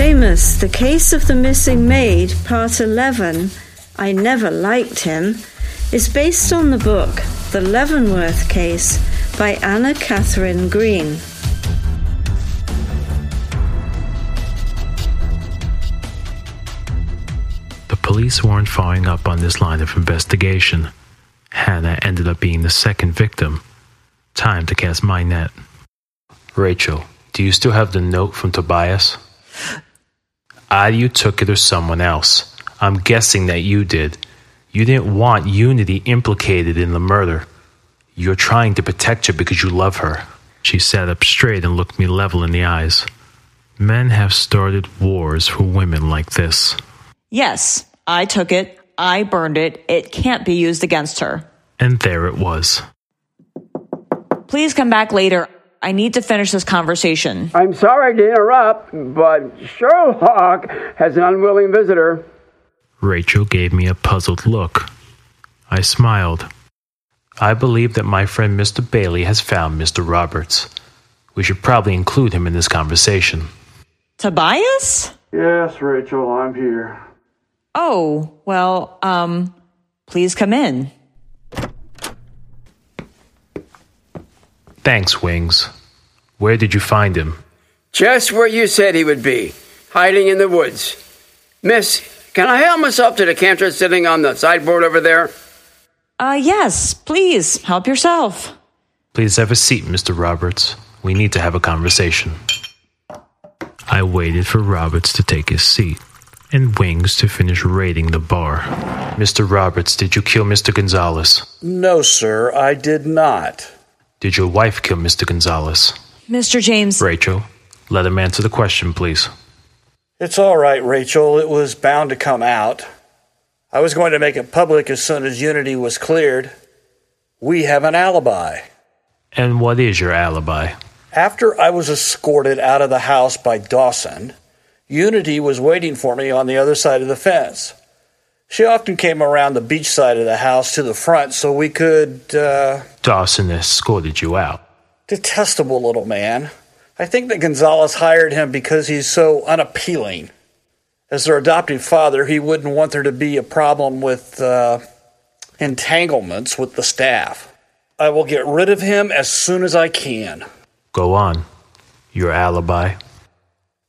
Seamus, The Case of the Missing Maid, Part 11, I Never Liked Him, is based on the book The Leavenworth Case by Anna Katharine Green. The police weren't following up on this line of investigation. Hannah ended up being the second victim. Time to cast my net. Rachel, do you still have the note from Tobias? Either you took it or someone else. I'm guessing that you did. You didn't want Unity implicated in the murder. You're trying to protect her because you love her. She sat up straight and looked me level in the eyes. Men have started wars for women like this. Yes, I took it. I burned it. It can't be used against her. And there it was. Please come back later. I need to finish this conversation. I'm sorry to interrupt, but Sherlock has an unwilling visitor. Rachel gave me a puzzled look. I smiled. I believe that my friend Mr. Bailey has found Mr. Roberts. We should probably include him in this conversation. Tobias? Yes, Rachel, I'm here. Oh, well, um, please come in. Thanks, Wings. Where did you find him? Just where you said he would be, hiding in the woods. Miss, can I help myself to the canter sitting on the sideboard over there? Uh, yes, please, help yourself. Please have a seat, Mr. Roberts. We need to have a conversation. I waited for Roberts to take his seat and Wings to finish raiding the bar. Mr. Roberts, did you kill Mr. Gonzalez? No, sir, I did not. Did your wife kill Mr. Gonzalez? Mr. James. Rachel, let him answer the question, please. It's all right, Rachel. It was bound to come out. I was going to make it public as soon as Unity was cleared. We have an alibi. And what is your alibi? After I was escorted out of the house by Dawson, Unity was waiting for me on the other side of the fence. She often came around the beach side of the house to the front so we could, uh. Dawson escorted you out. Detestable little man. I think that Gonzalez hired him because he's so unappealing. As their adoptive father, he wouldn't want there to be a problem with, uh, entanglements with the staff. I will get rid of him as soon as I can. Go on. Your alibi.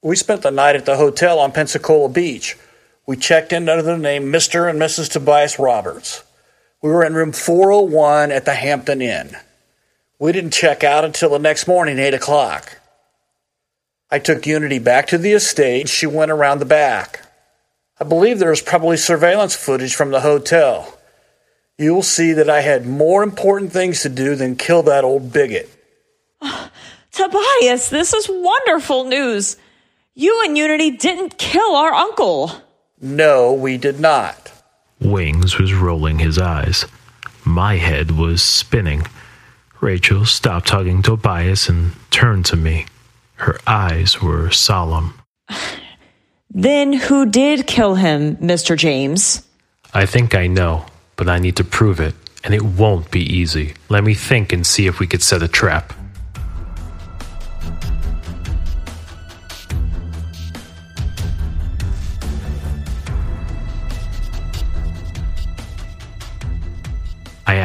We spent the night at the hotel on Pensacola Beach. We checked in under the name Mr. and Mrs. Tobias Roberts. We were in room 401 at the Hampton Inn. We didn't check out until the next morning, 8 o'clock. I took Unity back to the estate. She went around the back. I believe there was probably surveillance footage from the hotel. You will see that I had more important things to do than kill that old bigot. Tobias, this is wonderful news. You and Unity didn't kill our uncle. No, we did not. Wings was rolling his eyes. My head was spinning. Rachel stopped hugging Tobias and turned to me. Her eyes were solemn. Then who did kill him, Mr. James? I think I know, but I need to prove it, and it won't be easy. Let me think and see if we could set a trap.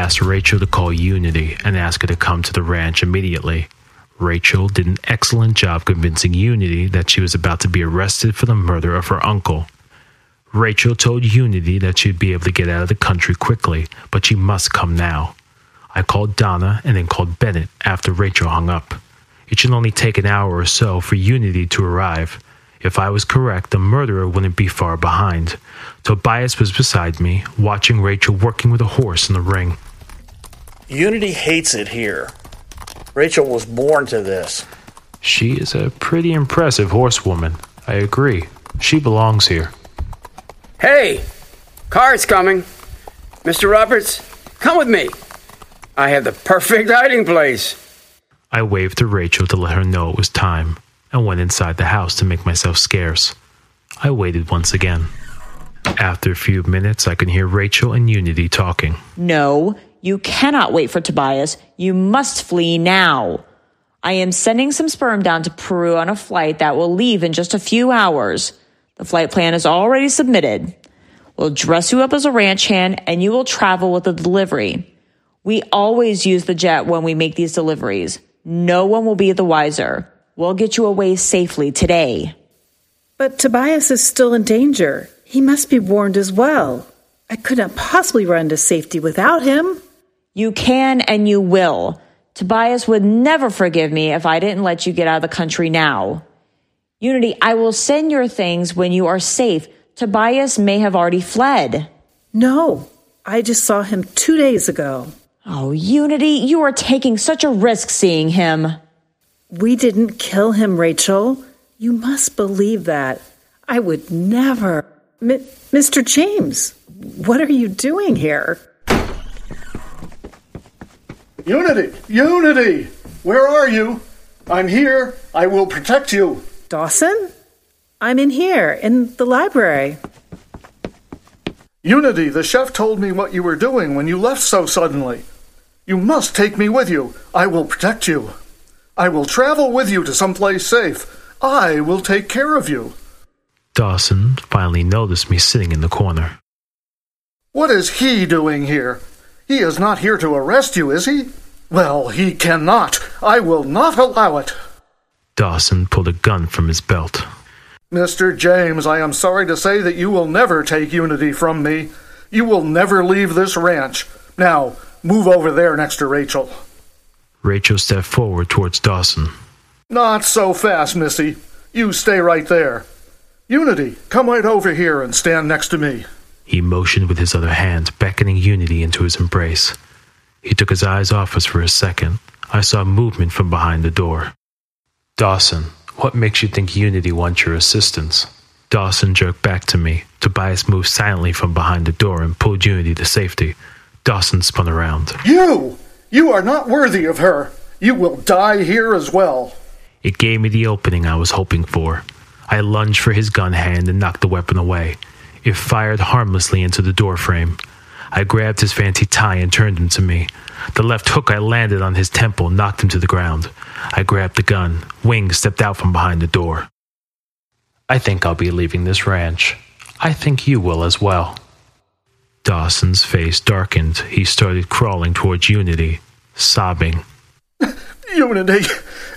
Asked Rachel to call Unity and ask her to come to the ranch immediately. Rachel did an excellent job convincing Unity that she was about to be arrested for the murder of her uncle. Rachel told Unity that she'd be able to get out of the country quickly, but she must come now. I called Donna and then called Bennett after Rachel hung up. It should only take an hour or so for Unity to arrive. If I was correct, the murderer wouldn't be far behind. Tobias was beside me, watching Rachel working with a horse in the ring. Unity hates it here. Rachel was born to this. She is a pretty impressive horsewoman. I agree. She belongs here. Hey, car's coming. Mr. Roberts, come with me. I have the perfect hiding place. I waved to Rachel to let her know it was time and went inside the house to make myself scarce. I waited once again. After a few minutes, I could hear Rachel and Unity talking. No, you cannot wait for Tobias. You must flee now. I am sending some sperm down to Peru on a flight that will leave in just a few hours. The flight plan is already submitted. We'll dress you up as a ranch hand and you will travel with the delivery. We always use the jet when we make these deliveries. No one will be the wiser. We'll get you away safely today. But Tobias is still in danger. He must be warned as well. I couldn't possibly run to safety without him. You can and you will. Tobias would never forgive me if I didn't let you get out of the country now. Unity, I will send your things when you are safe. Tobias may have already fled. No, I just saw him two days ago. Oh, Unity, you are taking such a risk seeing him. We didn't kill him, Rachel. You must believe that. I would never. M- Mr. James, what are you doing here? Unity! Unity! Where are you? I'm here. I will protect you. Dawson? I'm in here, in the library. Unity, the chef told me what you were doing when you left so suddenly. You must take me with you. I will protect you. I will travel with you to someplace safe. I will take care of you. Dawson finally noticed me sitting in the corner. What is he doing here? He is not here to arrest you, is he? Well, he cannot. I will not allow it. Dawson pulled a gun from his belt. Mr. James, I am sorry to say that you will never take Unity from me. You will never leave this ranch. Now, move over there next to Rachel. Rachel stepped forward towards Dawson. Not so fast, Missy. You stay right there. Unity, come right over here and stand next to me. He motioned with his other hand, beckoning Unity into his embrace. He took his eyes off us for a second. I saw movement from behind the door. Dawson, what makes you think Unity wants your assistance? Dawson jerked back to me. Tobias moved silently from behind the door and pulled Unity to safety. Dawson spun around. You! You are not worthy of her. You will die here as well. It gave me the opening I was hoping for. I lunged for his gun hand and knocked the weapon away. It fired harmlessly into the doorframe. I grabbed his fancy tie and turned him to me. The left hook I landed on his temple knocked him to the ground. I grabbed the gun. Wing stepped out from behind the door. I think I'll be leaving this ranch. I think you will as well. Dawson's face darkened. He started crawling towards Unity, sobbing. Unity,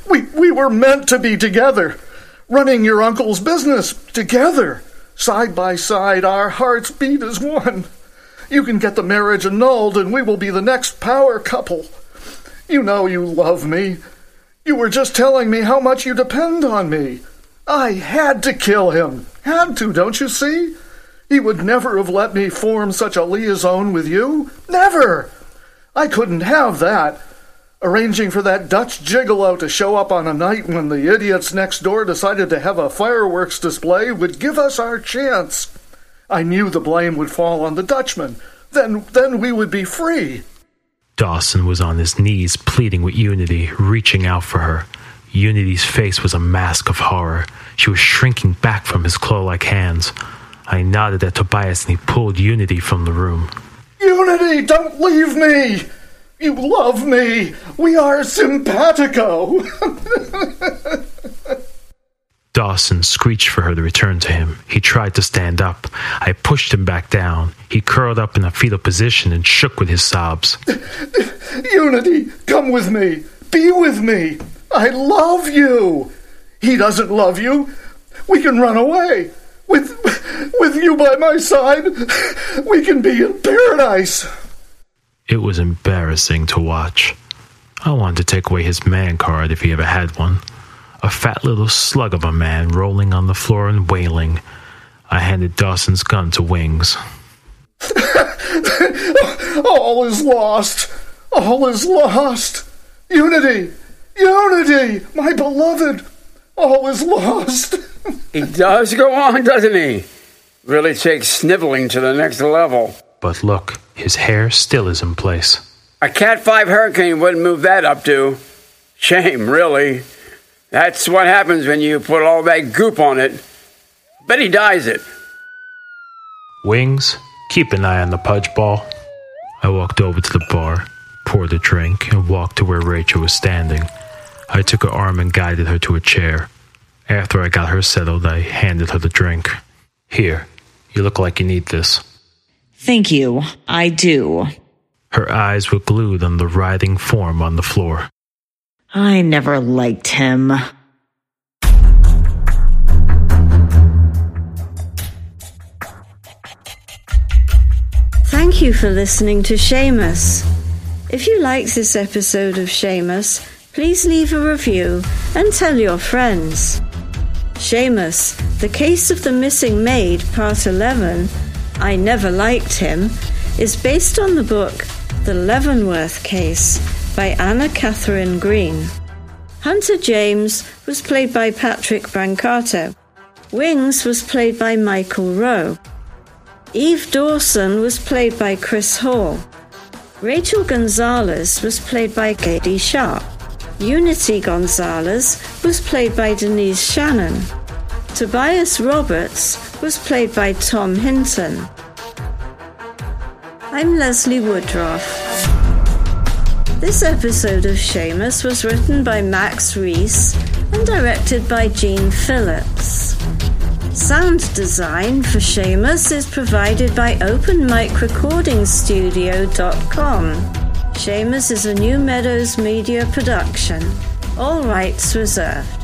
we, we were meant to be together, running your uncle's business together. Side by side, our hearts beat as one. You can get the marriage annulled, and we will be the next power couple. You know you love me. You were just telling me how much you depend on me. I had to kill him. Had to, don't you see? He would never have let me form such a liaison with you. Never! I couldn't have that. Arranging for that Dutch gigolo to show up on a night when the idiots next door decided to have a fireworks display would give us our chance. I knew the blame would fall on the Dutchman. Then, then we would be free. Dawson was on his knees pleading with Unity, reaching out for her. Unity's face was a mask of horror. She was shrinking back from his claw like hands. I nodded at Tobias and he pulled Unity from the room. Unity, don't leave me! You love me! We are simpatico! Dawson screeched for her to return to him. He tried to stand up. I pushed him back down. He curled up in a fetal position and shook with his sobs. Unity, come with me! Be with me! I love you! He doesn't love you. We can run away. With, with you by my side, we can be in paradise. It was embarrassing to watch. I wanted to take away his man card if he ever had one. A fat little slug of a man rolling on the floor and wailing. I handed Dawson's gun to Wings. All is lost. All is lost. Unity! Unity! My beloved! All is lost. He does go on, doesn't he? Really takes sniveling to the next level. But look, his hair still is in place. A Cat 5 hurricane wouldn't move that up to. Shame, really. That's what happens when you put all that goop on it. Bet he dyes it. Wings, keep an eye on the pudge ball. I walked over to the bar, poured a drink, and walked to where Rachel was standing. I took her arm and guided her to a chair. After I got her settled, I handed her the drink. Here, you look like you need this. Thank you. I do. Her eyes were glued on the writhing form on the floor. I never liked him. Thank you for listening to Seamus. If you liked this episode of Seamus, please leave a review and tell your friends. Seamus, The Case of the Missing Maid, Part 11, I Never Liked Him, is based on the book The Leavenworth Case by Anna Katharine Green. Hunter James was played by Patrick Brancato. Wings was played by Michael Rowe. Eve Dawson was played by Chris Hall. Rachel Gonzalez was played by Katie Sharp. Unity Gonzalez was played by Denise Shannon. Tobias Roberts was played by Tom Hinton. I'm Leslie Woodruff. This episode of Seamus was written by Max Reese and directed by Gene Phillips. Sound design for Seamus is provided by OpenMicRecordingStudio.com. Seamus is a New Meadows Media production. All rights reserved.